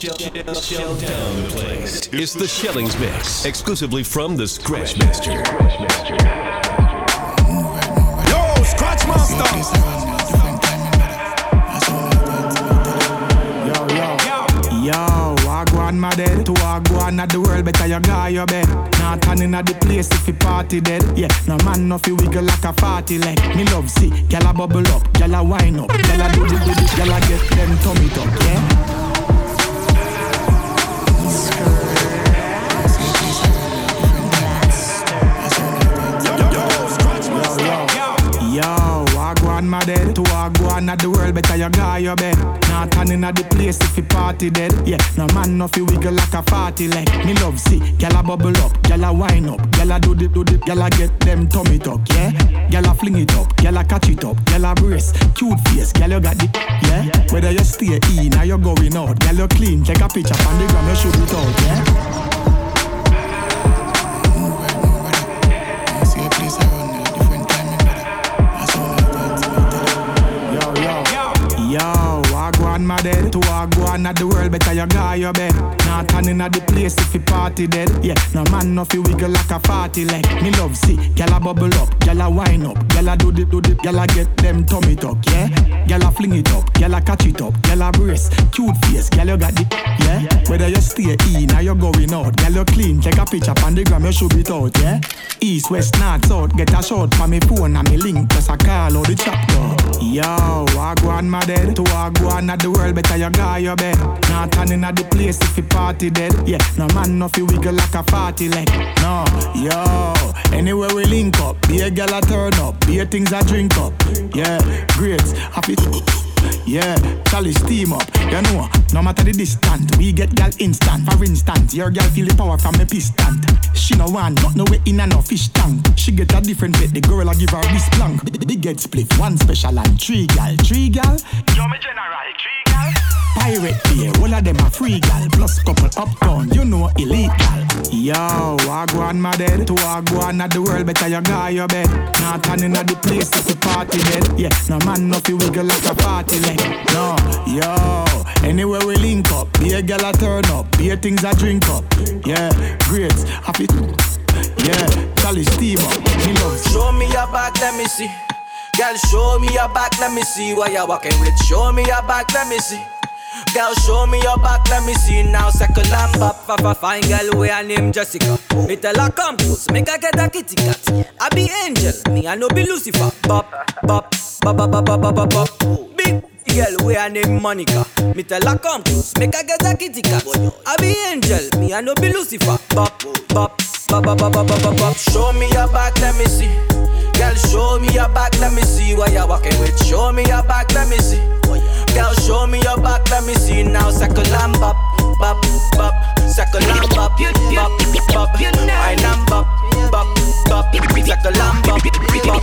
It's the Shellings Mix, exclusively from the Scratch Master. Yo, Scratch Master. Yo, Wagwan my dead To Wagwan at the world better you go your bed. Not turning at the place if you party dead. Yeah, no man no fi wiggle like a party leg. Me love see, gyal a bubble up, gyal a wine up. Gyal a do the do the, gyal a get them tummy tuck, yeah My dead To Wagwan at the world better you go your bed. Not turning at the place if you party dead. Yeah, no man no fi wiggle like a party leg. Me love see, gyal a bubble up, gyal a wine up. Gyal a do the do the, gyal a get them tummy tuck, yeah. Gyal a fling it up, gyal a catch it up Gyal a brace, cute face, gyal you got the Yeah, whether you stay in or you going out Gyal you clean, take a picture on the gram, you shoot it out, yeah y'all. My dead To Wagwan at the world better you go your bed. Not turning at the place if you party dead. Yeah, no man no fi wiggle like a party leg. Me love see, gyal a bubble up, gyal a wine up Gyal a do the do the, gyal a get them tummy tuck, yeah. Gyal a fling it up, gyal a catch it up Gyal a brace, cute face, gyal you got the Yeah, whether you stay in or you going out Gyal you clean, take a picture on the gram you shoot it out, yeah. East, west, north, south, get a shot for me phone and me link Just a call or the chat door Yo, Wagwan my dead To Wagwan at the world better you go your bed. Not turning at the place if you party dead. Yeah, no man no fi wiggle like a party leg. No, yo Anywhere we link up Be a girl a turn up Be a things I drink up. Yeah, grades Happy yeah, Charlie steam up. You know, no matter the distance, we get gal instant. For instance, your gal feel the power from a piston. She no want not no way in and no fish tank. She get a different bit. The girl I give her this plank. Big get split, one special and three gal, three gal. Yo, me general, three gal. Pirate beer, all of them a free gal. Plus couple uptown, you know illegal. Yo, Wagwan my dead. To Wagwan at the world, better you go your bed. Not turning at the place you party dead. Yeah, no man no fi wiggle like a party leg. No, yo, anywhere we link up. Be a gal a turn up. Be a things I drink up. Yeah, great, happy. Yeah, Charlie steam up. Me love Show me your back, let me see. Girl, show me your back, let me see why you're walking with. Show me your back, let me see. Girl, show me your back, let me see now. Second and pop, papa, fine girl, where I name Jessica. Me tell her come close, make her get a kitty cat. I be angel, me I no be Lucifer. Bop, bop, bop, bop, bop, bop, bop, bop. Big girl, where I name Monica. Me tell her come close, make her get a kitty cat. I be angel, me I no be Lucifer. Bop, bop, bop, bop, bop, bop, bop, bop. Show me your back, let me see. Girl, show me your back, let me see what you're walking with. Show me your back, let me see. Girl, show me your back, let me see now. And bop, bop, bop. And bop, bop, bop. Wine and bop, bop, bop. And bop, bop, bop.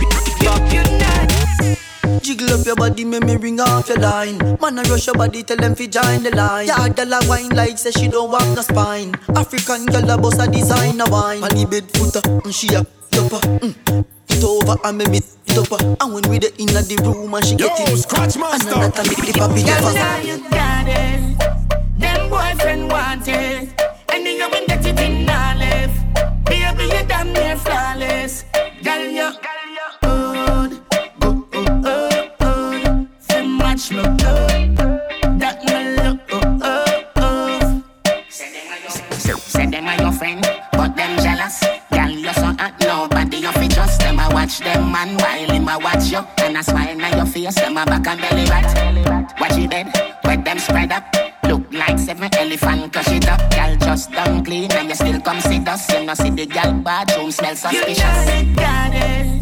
Jiggle up your body, make me ring off your line. Man, I rush your body, tell them fi join the line. Yeah, girl a wine like say she don't want no spine. African girl a boss a designer wine. On the bed footer, mm, she a topper. Mm. It over and me topper. And when we the inna the room and she Yo, get it. Scratch Master. And another time the papi Girl, topper. now you got it. Them boyfriend with that bathroom smell suspicious. You know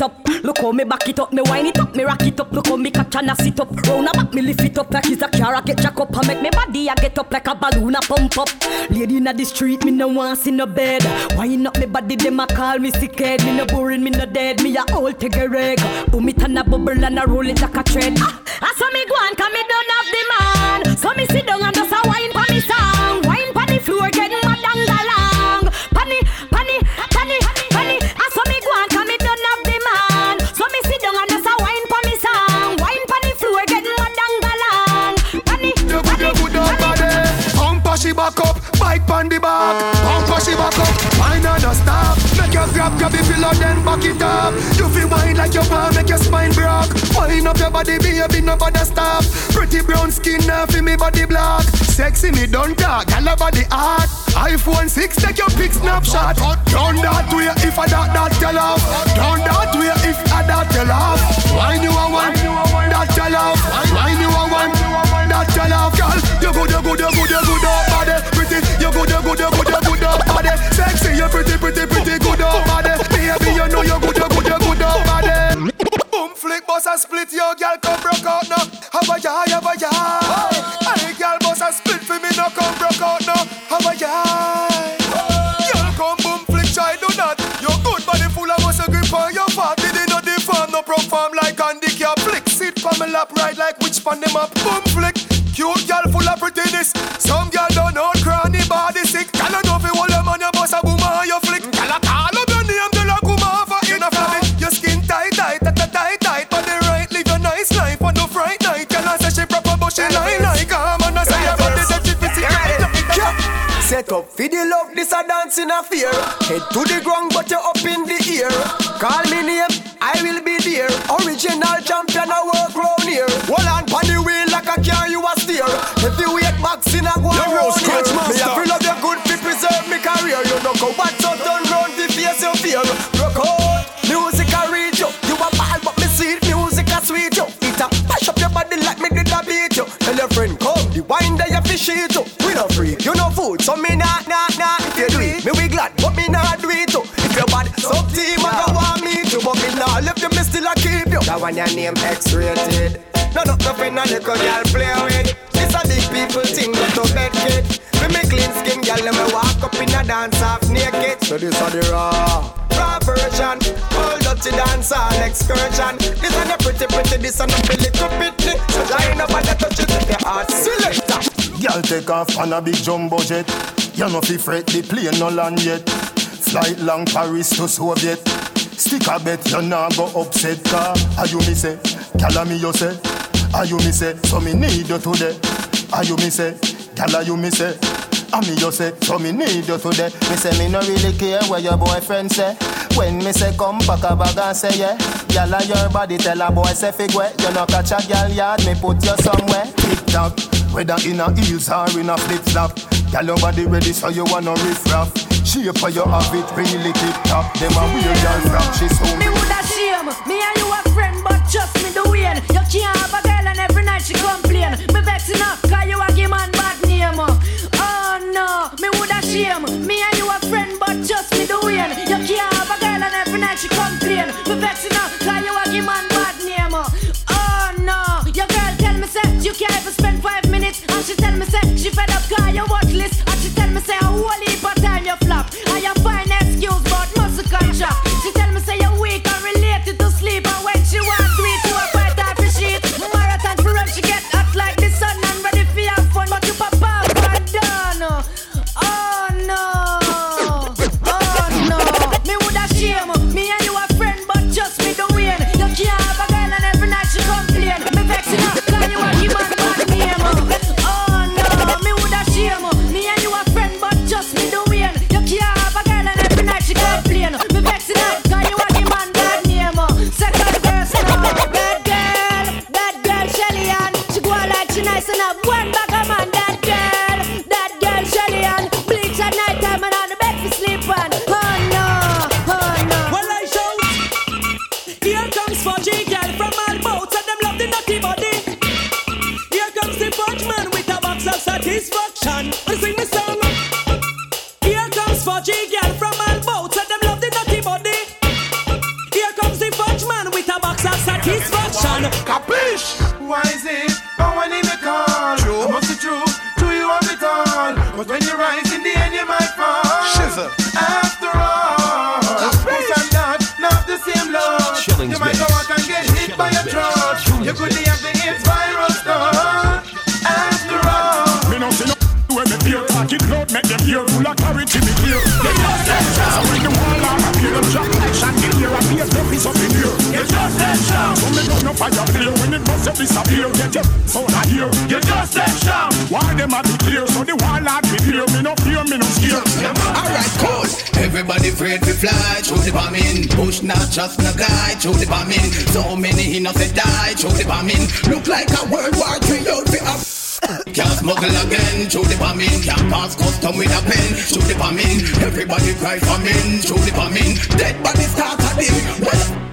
how me back it up, me wind it up, me rock it up. Look how me catch and I sit up. Round back, me lift it up like it's a car. I get jack up and make me body I get up like a balloon a pump up. Lady inna the street, me no want see no bed. Wind up me body, them a call me sick head. Me no boring, me no dead. Me a old take a reg. Boom it and a bubble and a roll it like a thread. Ah, I saw me go on, cause me don't have the man. So me sit down and just a wine for me song. Make grab, the pillow, then back it up. You feel wine like your want make your spine broke. Wine up your body, baby, no bother stop. Pretty brown skin, now feel me body black. Sexy me don't talk, gal body hot. iPhone 6, take your pic snapshot. Down that way if I that that tell off. Down that way if I that tell off. Wine you a one, that tell off. Wine you a one, that tell off, girl. You good, you good, you good, you good oh. Flick, boss a split, yo, girl come broke out now. Have a ya, have a ya. Hey, girl, boss a split for me, no come broke out now. Have a ya. Girl, come boom flick, try do not. Your good body full of muscle grip on your fat. Did not deform, no perform like Andy handicap. Flick, sit on my lap, ride like which pan them up. Boom flick, cute girl full of prettiness. Some girl don't know proper, but she lie like a man. I say your body that she fit Set up for the love, this a dance in a fear. Head to the ground, but you're up in the air. Call me name, I will be there. Original champion, I work round here. Hold on, pon the wheel like a car, you a steer. If you wait box in a go Yo, round here. Scratch Me Master. a feel Tell your friend come, the wine there you fish it you. We no freak, you no food, so me nah nah nah. If you do it, me we glad, but me nah do it too. If your bad, sub team I go want me to, but me nah left you, me still a keep you. That one your name X-rated. No no nothing no little girl play with. This a big people thing, go to bed kid. Me me clean skin, girl, let me walk up in a dance half naked. So this a the raw. Version, all dirty dance all excursion. This a the pretty pretty, this a the little pretty. So join up and touch it with your heart. Selector. Girl take off on a big jumbo jet. You know fi fret the plane no land yet. Flight long Paris to Soviet. Stick a bet you nah go upset car. Are you me say? Gyal me you say? Are you me say? So me need you today. Are you me say? Are you me say? And me you say, so me need you today. Me say me no really care what your boyfriend say. When me say come pack a bag and say yeah, gyal a your body tell a boy say figure. You no catch a gyal yard, me put you somewhere. Tick tock, whether in a heels or in a flip flop. Gyal your body ready so you wanna riff raff. Shape for your have it really tip top. Them a weird gyal from she so Me woulda shame, me and you a friend, but trust me the way. You can't have a girl and every night she complain. Me vex enough, shame, me and you a friend, but trust me the way. You can't have a girl and every night she complain. Me vex enough, afraid to fly through the bombing. Push not just no guy through the bombing. So many innocent die through the bombing. Look like a World War III outfit. Can't smuggle again, through the bombing. Can't pass custom with a pen, through the bombing. Everybody cry for me, through the bombing. Dead bodies start at him. Well,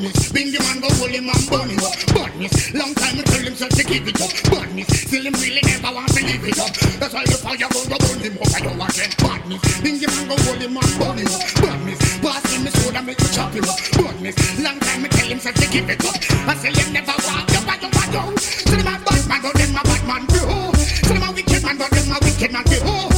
Badness, me. The man go hold him and burn him up, burn. Long time me tell him so to give it up, Badness, till him really never want to leave it up. That's why the fire go go burn him up. I don't want him burn me. The man go hold him and burn him up, burn me. Pass me the soda make you chop him up, Badness. Long time me tell him so to give it up. I say him never want to buy you, buy you. Still him a bad man, but them a bad man, bro. Still him a wicked man, but them a wicked man, bro.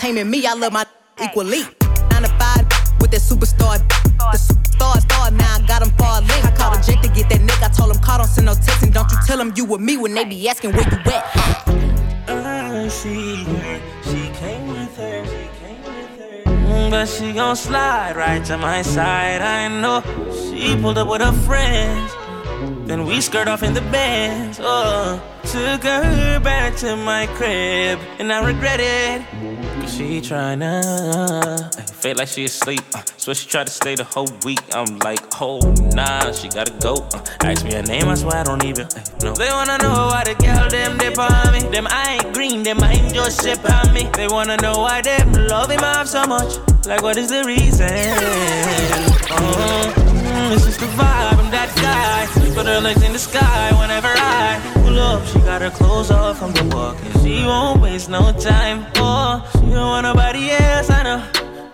taming me. I love my equally. Nine to five with that superstar. The superstar star, now I got them far link. I called a jet to get that nick. I told him, call, don't send no text. And don't you tell them you with me when they be asking where you at. Uh, I see her. She came with her. But she gon' slide right to my side. I know she pulled up with her friends. Then we skirt off in the bands. Oh, took her back to my crib, and I regret it. She tryna uh, feel like she asleep. Uh, so she tried to stay the whole week. I'm like, oh nah, she gotta go. Uh, ask me her name, I swear I don't even uh, know. They wanna know why the girl them dip on me. Them I ain't green, them I ain't just sip on me. They wanna know why them love him off so much. Like what is the reason? Oh, mm, it's just the vibe. I'm that guy. Put her legs in the sky whenever I pull up. She got her clothes off from the walk, and she won't waste no time. Oh, she don't want nobody else. I know.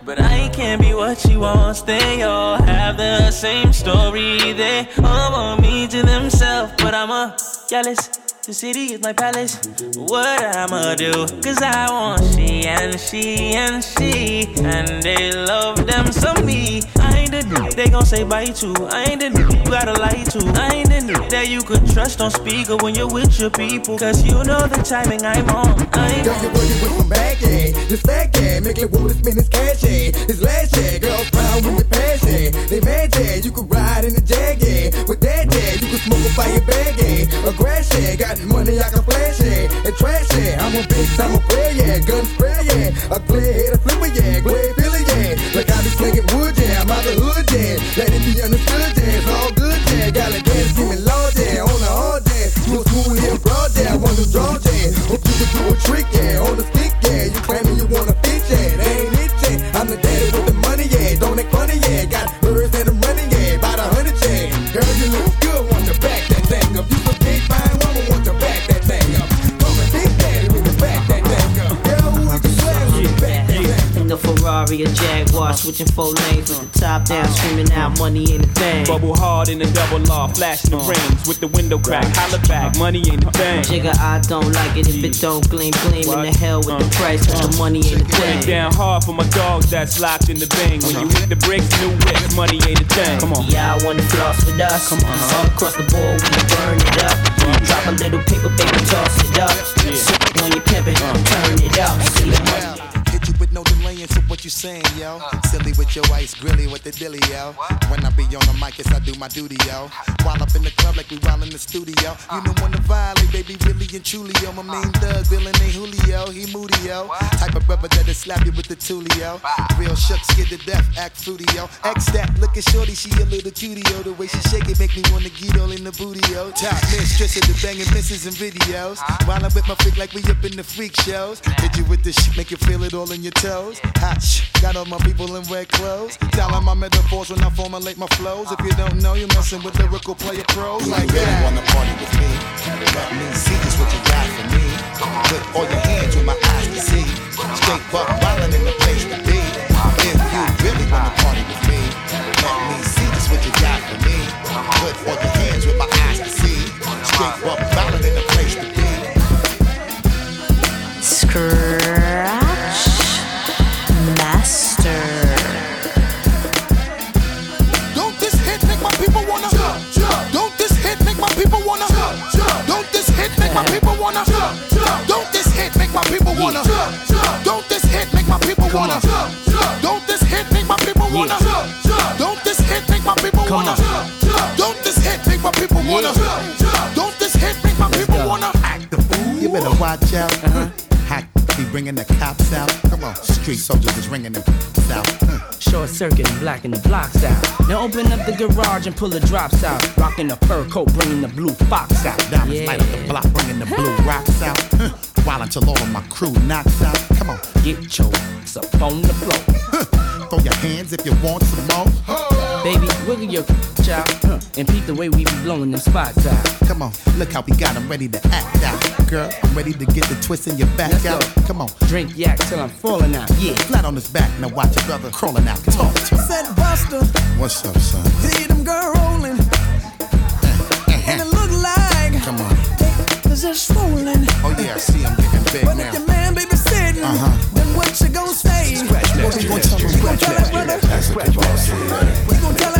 But I can't be what she wants. They all have the same story. They all want me to themselves, but I'm a jealous. The city is my palace. What I'ma do? Cause I want she and she and she. And they love them some me. I ain't the dude they gon' say bye to. I ain't the dude you gotta lie to. I ain't the dude that you could trust on speaker when you're with your people. Cause you know the timing I'm on. I'm Girl, you working with some bag, yeah. This fat, yeah. Make it water spin this cash, yeah. This last, yeah. Girls proud with the passion. They mad, yeah. You could ride in the jag, yeah. With that, yeah. You could smoke a fire bag, yeah. A grass, yeah. Got money I can flash, yeah. And trash, yeah. I'm a big time a player, yeah. Gun spray, yeah. A clear head, a flipper, yeah. Glad Billy, yeah. Like I be slinging wood, yeah. I'm out the hood, yeah. Let it be understood, yeah. It's all good, yeah. Got a dance, give me law, yeah. On the hard, yeah. You a smooth here, broad, yeah. I want to draw, yeah. Hope you can do a trick, yeah. On the stick, Ferrari or Jaguar, switching four lanes with the top down, screaming out money ain't a thing. Bubble hard in the double law, flashing the rings with the window crack. Holla back, money ain't a thing. Jigga, I don't like it if it don't gleam, gleam in the hell with the price, cause the money ain't a Put it thing. down hard for my dogs that's locked in the bang. When you hit the bricks, new whips, money ain't a thing. Come on. Y'all wanna floss with us? Come on. All across the board, we burn it up. Drop a little paper, baby, toss it up. Sit on your pimpin', turn it up. See the money. You saying, yo. Silly with your ice, grilly with the dilly, yo. When I be on the mic, yes, I do my duty, yo. While up in the club like we while in the studio. You don't wanna violate, baby, really and truly, yo. My main thug, villain ain't Julio, he moody, yo. Type of brother that'll slap you with the tulio. Real shook, scared to death, act fruity, yo. X that, looking shorty, she a little cutie, yo. The way she shake it make me wanna get all in the booty, yo. Top mistress of the banging misses and videos. While I'm with my freak like we up in the freak shows. Hit you with the shit, make you feel it all in your toes. Hot shh, got all my people in red clothes. Telling my metaphors when I formulate my flows. If you don't know, you're messing with lyrical player pros like really that. wanna party with me? Let me see just what you got for me. Put all your hands with my eyes to see. Straight buck wildin' in the place to be. If you really wanna party with me, let me see just what you got for me. Put all your hands with my eyes to see. Straight buck wildin' in the place to be. Scratch my people wanna. Don't this hit make my people wanna. Don't this hit make my people wanna. Don't this hit make my people wanna. Don't this hit make my people wanna. Don't this hit make my people wanna. Don't this hit make my people wanna act the fool. You better watch out. Uh-huh. Hack be bringing the cops out. Come on, street soldiers is ringing them out. Short circuit and blacking the blocks out. Now open up the garage and pull the drops out. Rocking the fur coat, bringing the blue fox out. Diamonds light up the block, bringing the blue rocks out. Huh. While until all of my crew knocks out. Come on, get your ass up on the floor. Throw your hands if you want some more. Baby, wiggle your child huh, and peep the way we be blowing them spots out. Come on, look how we got them ready to act out. Girl, I'm ready to get the twist in your back Let's out. go. Come on, Drink yak till I'm falling out. Yeah. flat on his back. Now watch your brother crawling out. Talk to me. Said Buster, What's up, son? see them girl rolling. Cause they're swollen. Oh yeah, I see him getting big But now. if your man baby sitting, Uh-huh. then what you gonna say? Scratch that, What you gonna tell him? Tell that brother? You gonna tell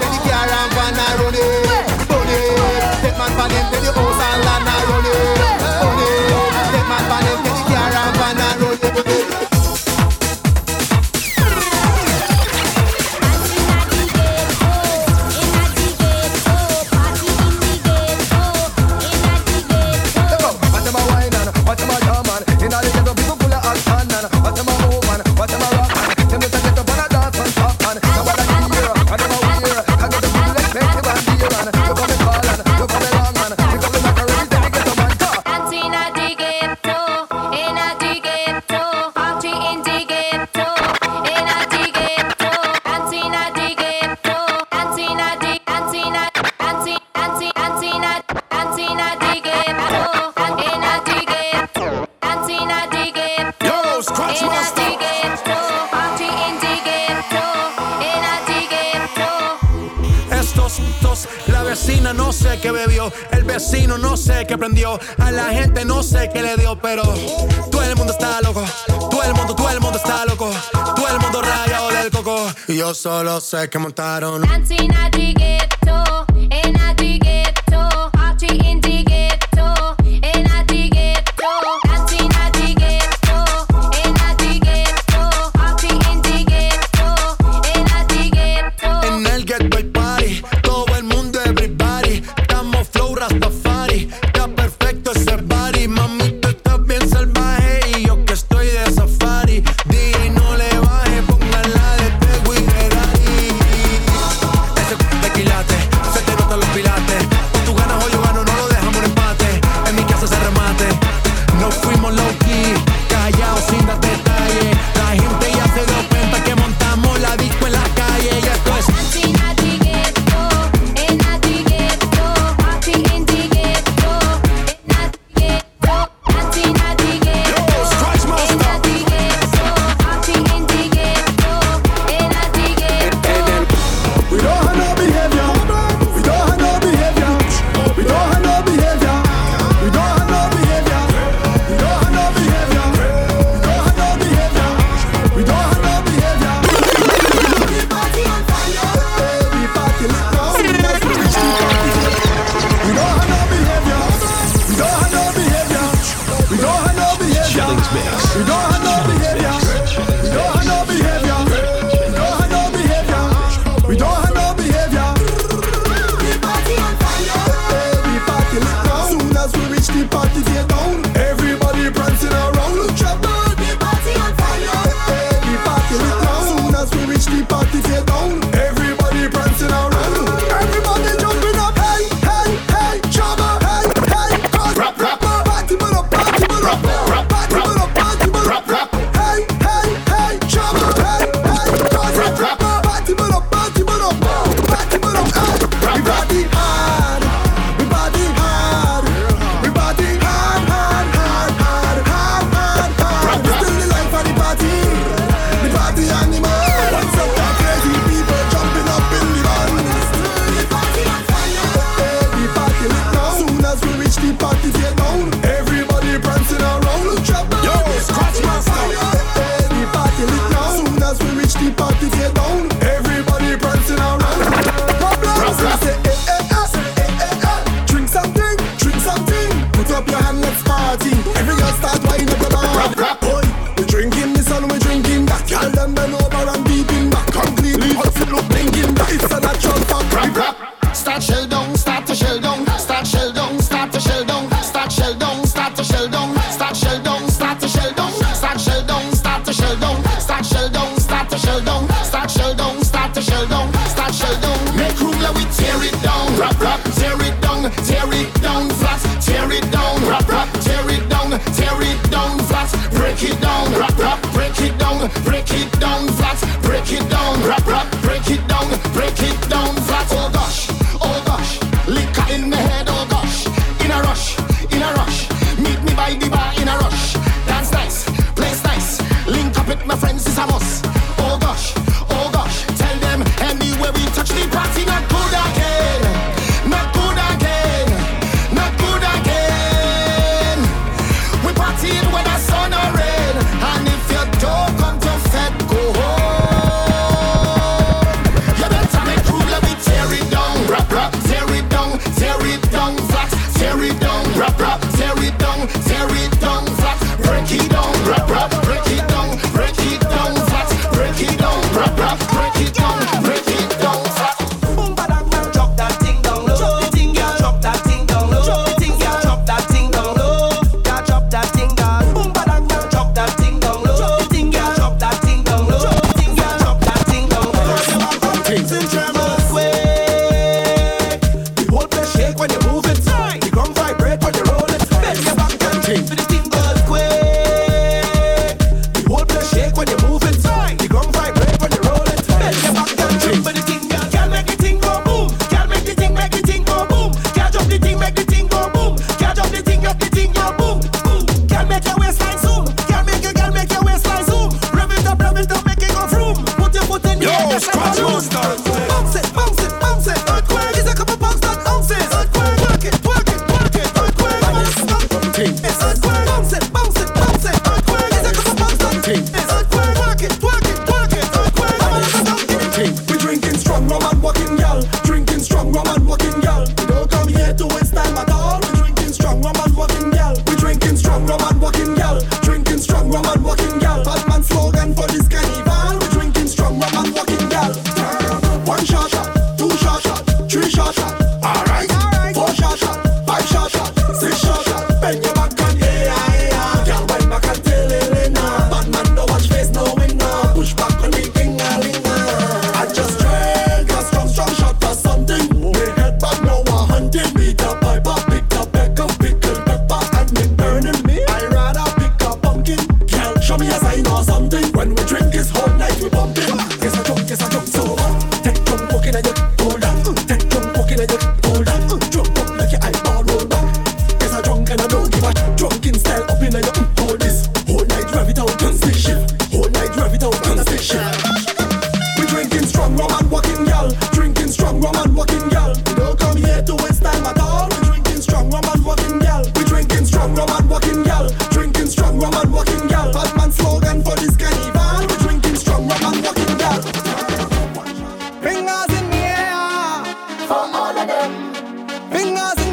Make she car and van a road it. solo sé que montaron. Dancing Fingers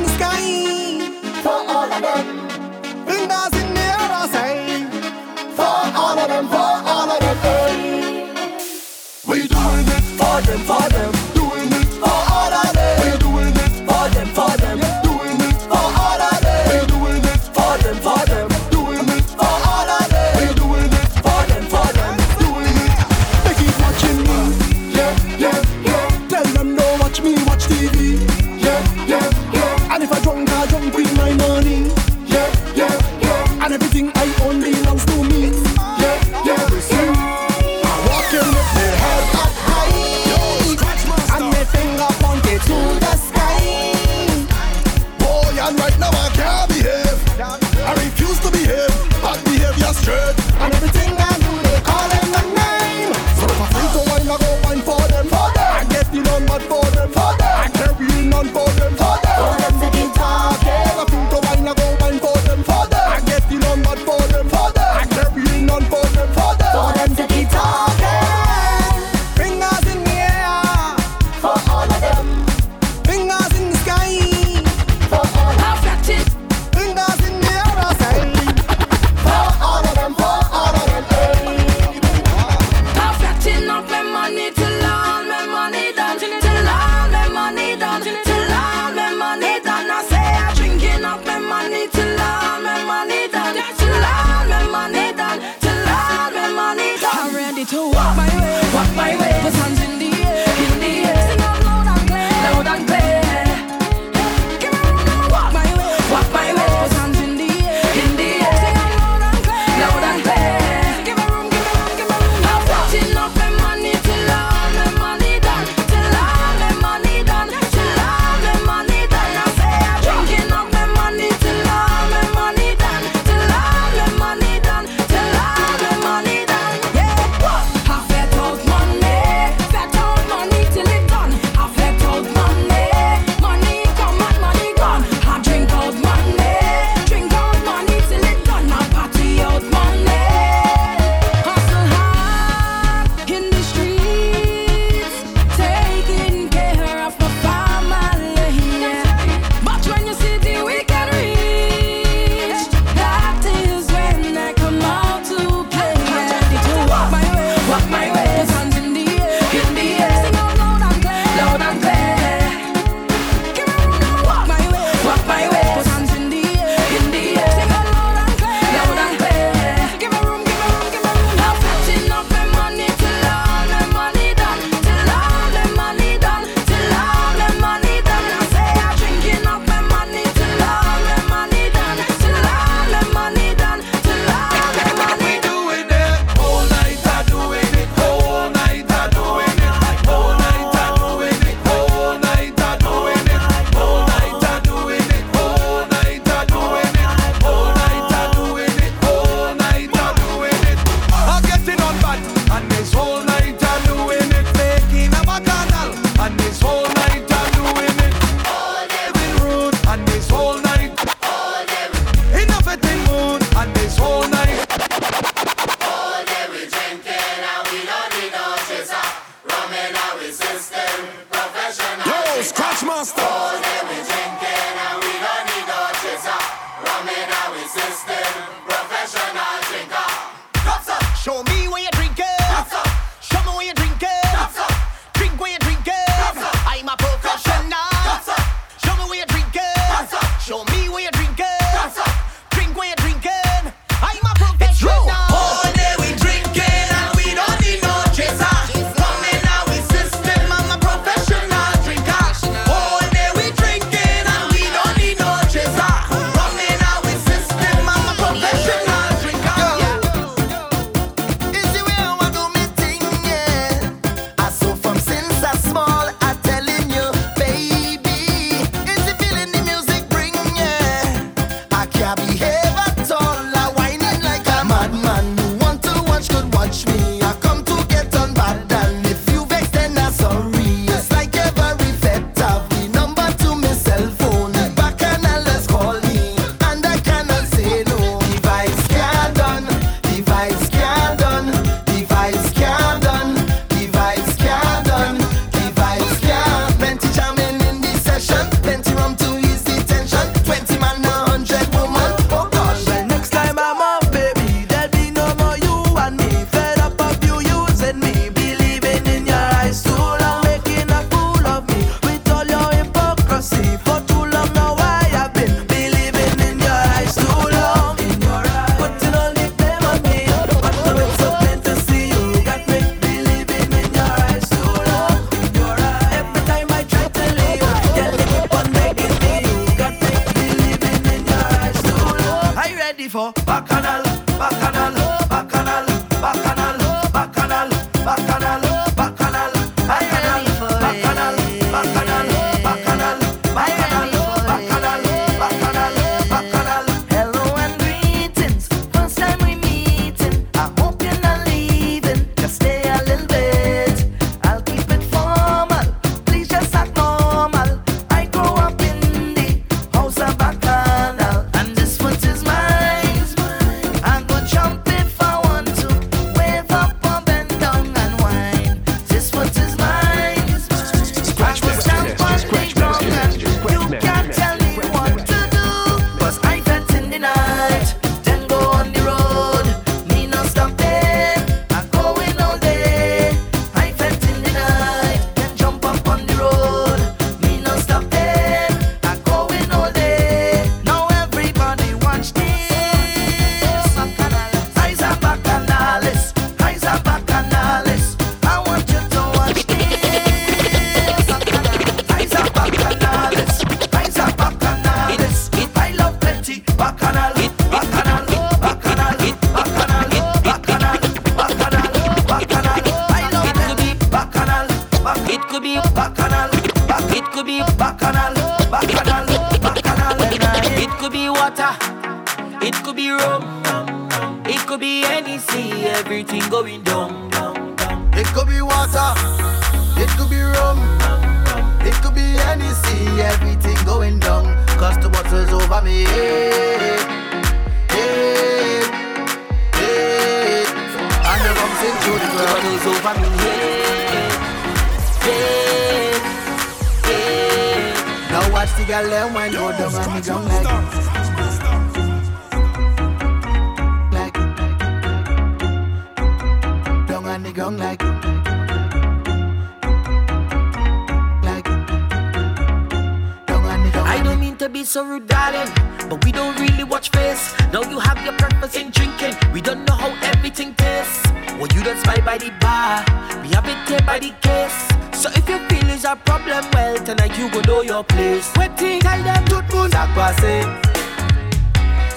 so rude, darling. But we don't really watch face. Now you have your purpose in drinking. We don't know how everything tastes. Well, you don't spy by the bar. We have it there by the case. So if you feel is a problem, well, tonight you go know your place. Waiting, tell them tout moun say,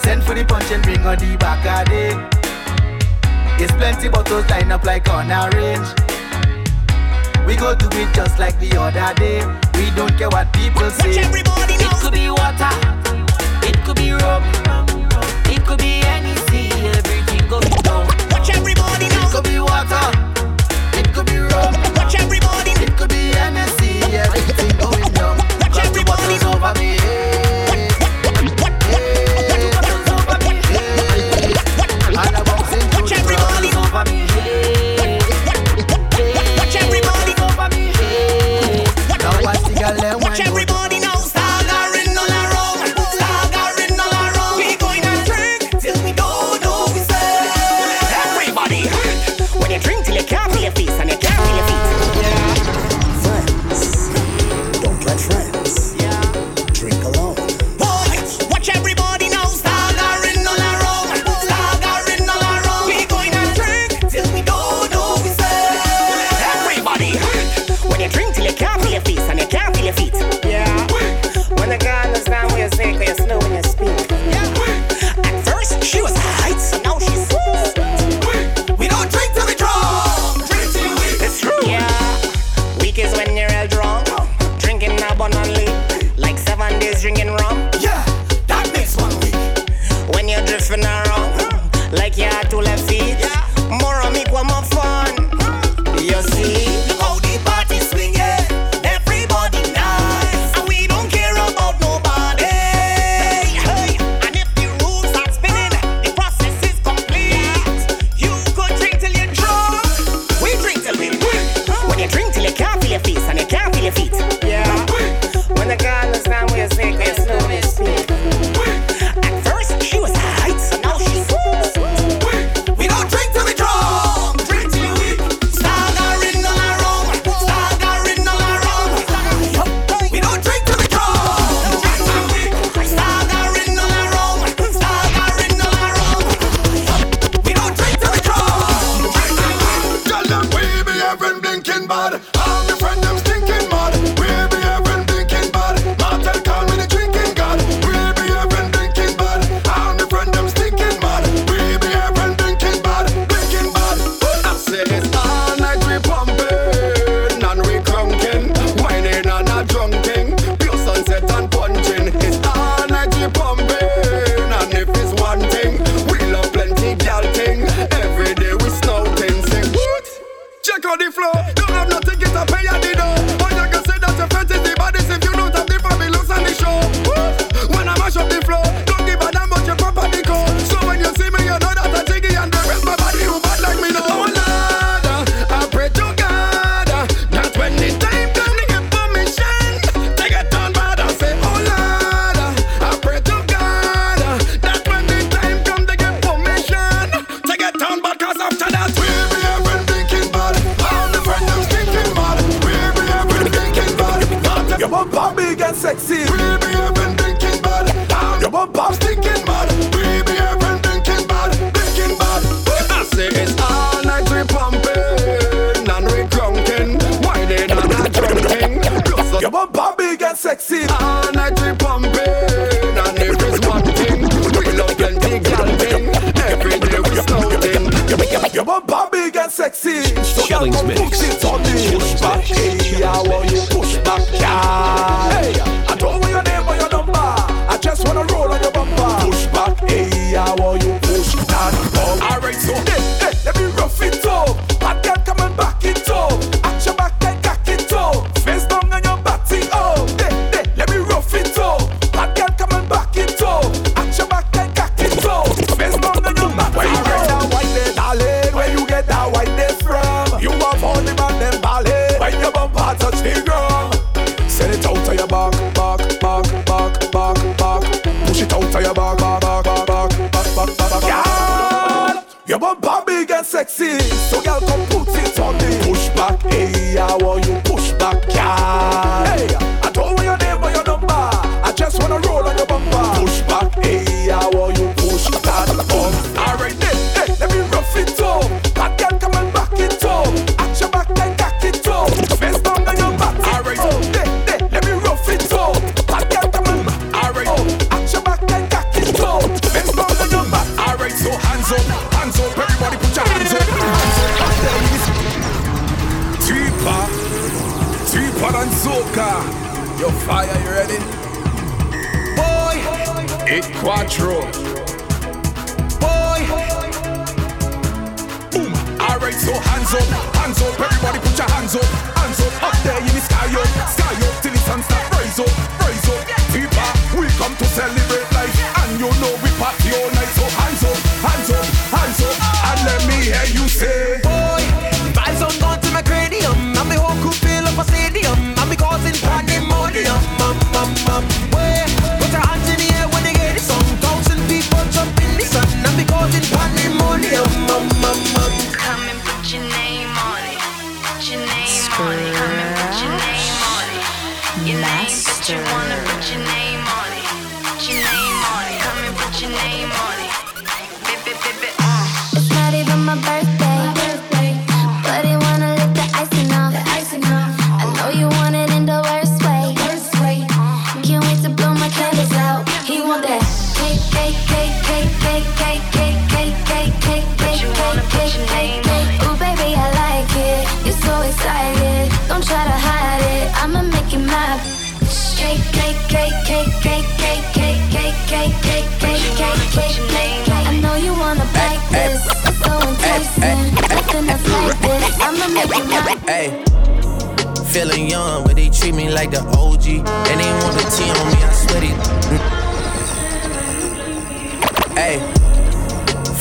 Send for the punch and bring on the back of it. It's plenty bottles lined up like on a range. We go do it just like the other day. We don't care what people say. Watch everybody it could be water, it could be rum, it could be anything. Everything goes down. Watch everybody now. It could be water. Tripa and Soca. Yo, fire, you ready? Boy, eight quattro. Boy, boom. Alright, so hands up, hands up, everybody put your hands up, hands up, up there in the sky up, sky up till the sun start rise up, rise up. Tripa, we come to celebrate life, and you know we party all night. So hands up, hands up, hands up, and let me hear you say, Boy, vibes on And me causing pandemonium. Um, um, um. Where? Put your hands in the air when they hear the song. Thousand people jump in the sun. And me causing pandemonium. Um, um, um. Come and put your name on it. Put your name on it. Come and put your name on it. Your name that you wanna I know you wanna bite this. It's so enticing. Nothing else like this. I'ma make you my. Hey, feeling young, but they treat me like the OG. And they want the T on me, I swear they. Mm. Hey,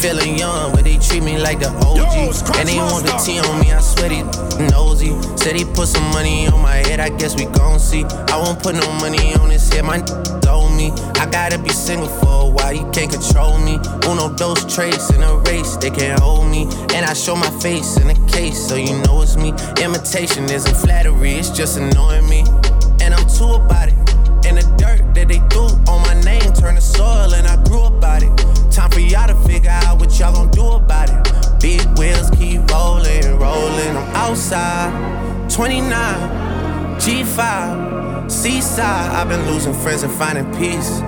feeling young, but they treat me like the OG. and they want the T on me, I swear they nosy. Said he put some money on my head, I guess we gon' see. I won't put no money on his head, my told me. I gotta be single for a while, you can't control me. Uno, those traits in a race, they can't hold me. And I show my face in a case, so you know it's me. Imitation isn't flattery, it's just annoying me. And I'm too about it. And the dirt that they threw on my name turned to soil, and I grew about it. Time for y'all to figure out what y'all gon' do about it. Big wheels keep rolling, rolling. I'm outside, 29, G5, seaside. I've been losing friends and finding peace.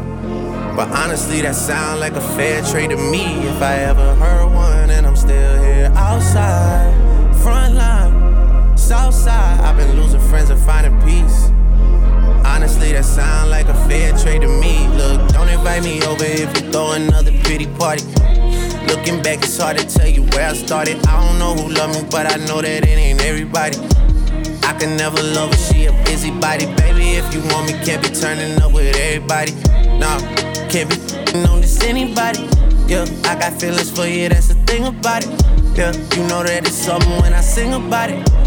But honestly, that sound like a fair trade to me. If I ever heard one, and I'm still here outside, front line, south side. I've been losing friends and finding peace. Honestly, that sound like a fair trade to me. Look, don't invite me over if you throw another pretty party. Looking back, it's hard to tell you where I started. I don't know who loved me, but I know that it ain't everybody. I can never love her, she a busybody. Baby, if you want me, can't be turning up with everybody. Nah, can't be on this anybody. Yeah, I got feelings for you, that's the thing about it. Yeah, you know that it's something when I sing about it.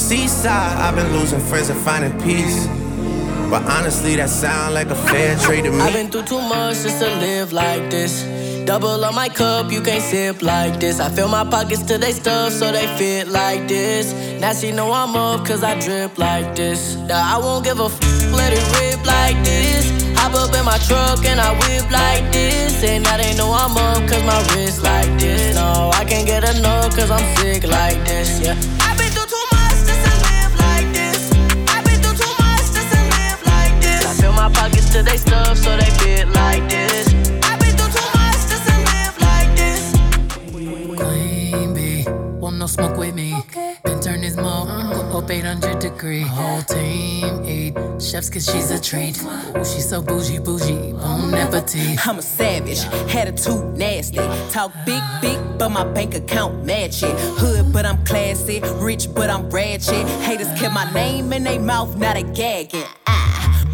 Seaside. I've been losing friends and finding peace. But honestly, that sound like a fair trade to me. I've been through too much just to live like this. Double on my cup, you can't sip like this. I fill my pockets till they stuff, so they fit like this. Now she know I'm up, cause I drip like this. Now I won't give a f, let it rip like this. Hop up in my truck and I whip like this. And now they know I'm up, cause my wrist like this. No, I can't get enough, cause I'm sick like this, yeah. My pockets till they stuff, so they fit like this. I've been through too much just to live like this. Queen bee, want no smoke with me. Been turn this smoke go up 800 degree. Whole team eat chefs cause she's a treat. Ooh, she's so bougie, bougie, bon appetit. I'm a savage, attitude nasty. Talk big, big, but my bank account match it. Hood, but I'm classy. Rich, but I'm ratchet. Haters kept my name in their mouth, not a gagging. Ah,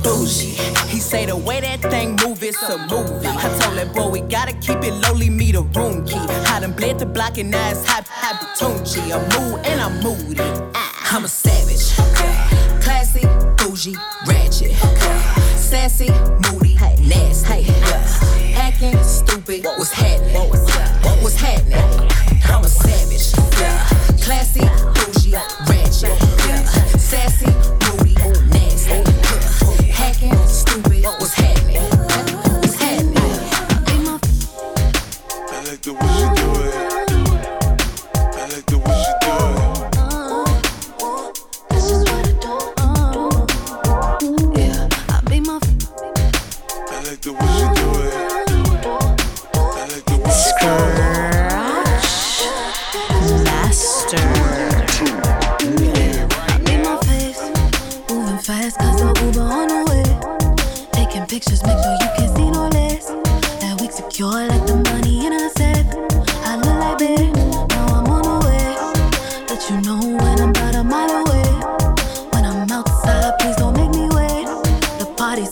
bougie. He say the way that thing move, it's a movie. I told that boy we gotta keep it lowly, me the room key. I done bled the block and now it's hot, hot Tunchi. I'm mood and I'm moody. Ah, I'm a savage. okay. Classy, bougie, ratchet. okay. Sassy, moody, nasty. Acting stupid, what's happening? What's happening? I'm a savage. yeah. Classy,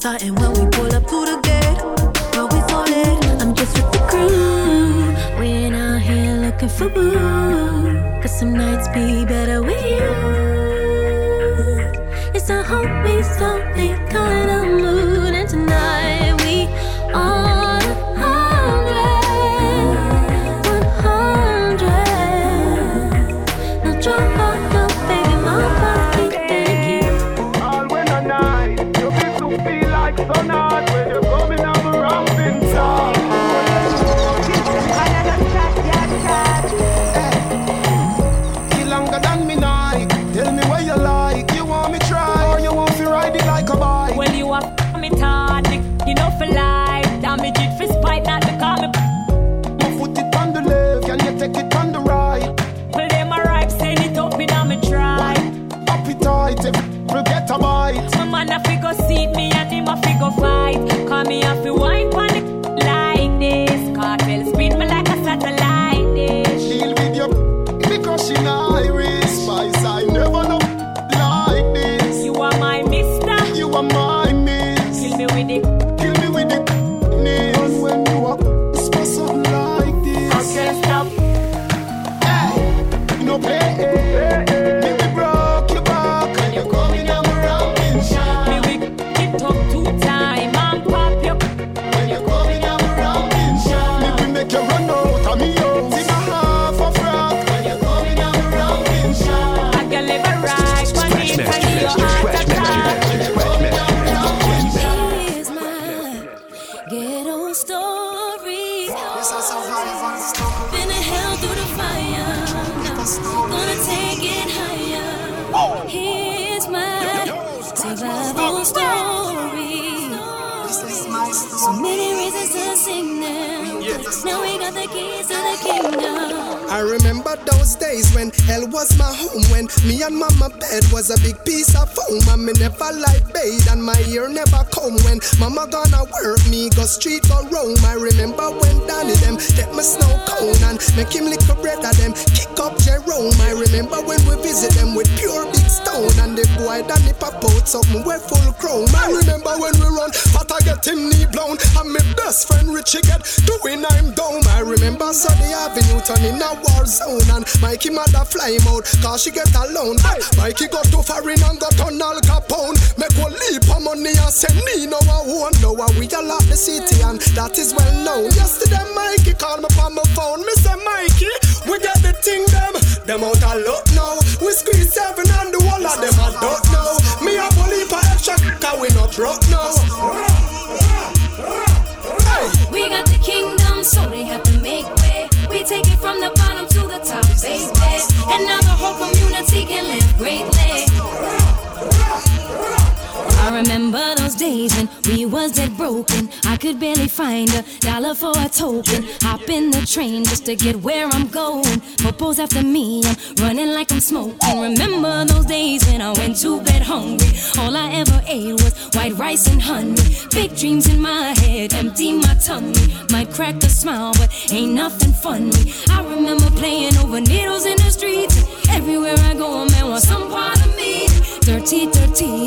starting when we pull up to the gate. Bro, we so late. I'm just with the crew. We ain't out here looking for boo. Cause some nights be better with you. I remember those days when hell was my home. When me and mama bed was a big piece of foam. And me never like bathe and my ear never come. When mama gonna work me, go street go roam. I remember when Danny them. Get my snow cone and make him lick a bread of them. Kick up Jerome. I remember when we visit them with pure big stone. And the boy Danny pop out something we full chrome. I remember when we run, but I get him knee blown. And my best friend Richie get doing I'm down. I remember Sunday Avenue turning a war zone. And Mikey mother fly him out, cause she get alone. But Mikey got too foreign and got on Al Capone. Make one leap of money and send me no I won't know how we all lock the city and that is well known. Yesterday Mikey called me on my phone. Me say Mikey, we get the thing them. Them out a lot now. We squeeze seven and the whole of them I don't know. Me a bully for extra cause we not broke now. We got the kingdom, so they have to make way. We take it from the bottom to the top, baby. And now the whole community can live greatly. I remember those days when we was dead broken. I could barely find a dollar for a token. Hop in the train just to get where I'm going. Popo's after me, I'm running like I'm smoking. Remember those days when I went to bed hungry. All I ever ate was white rice and honey. Big dreams in my head, empty my tummy. Might crack a smile, but ain't nothing funny. I remember playing over needles in the streets. Everywhere I go, a man wants some part of me. Dirty, dirty,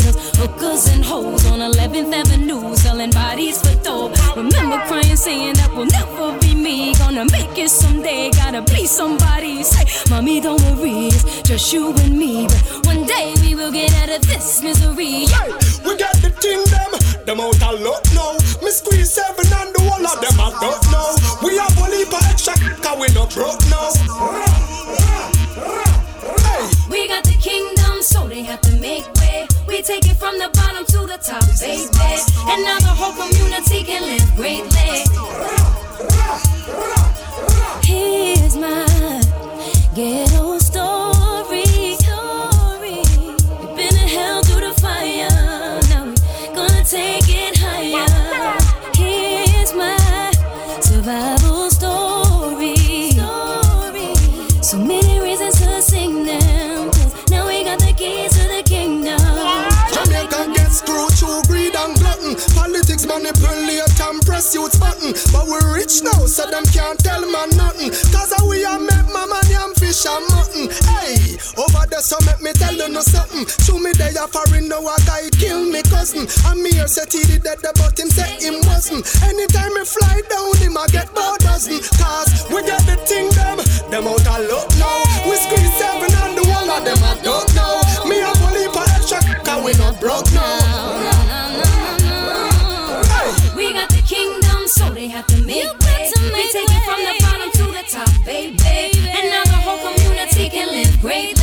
hookers and hoes on 11th Avenue selling bodies for dough. Remember crying, saying that will never be me. Gonna make it someday, gotta be somebody. Say, mommy, don't worry, it's just you and me. But one day we will get out of this misery. Hey, we got the kingdom, them, out a lot now. Me squeeze seven and the whole of them I don't know. We have only for extra cause we not broke now. We got the kingdom, so they have to make way. We take it from the bottom to the top, baby. And now the whole community can live greatly. Here's my ghetto story. We've been in hell through the fire. Now we're gonna take it higher. Here's my survival manipulate and press youth button. But we rich now, so them can't tell man nothing. Cause we a make mama yam fish and mutton. Hey, over there, so make me tell you no something. Show me they are foreign now, a guy kill me cousin. And me here said he did that, but him said him wasn't. Anytime me fly down, him a get about dozen. Cause we get the thing them, them out a lot now. We squeeze seven and the whole of them I don't know. Me a bully for extra, cause we not broke now. make. We take it from the bottom to the top, baby. And now the whole community can live great.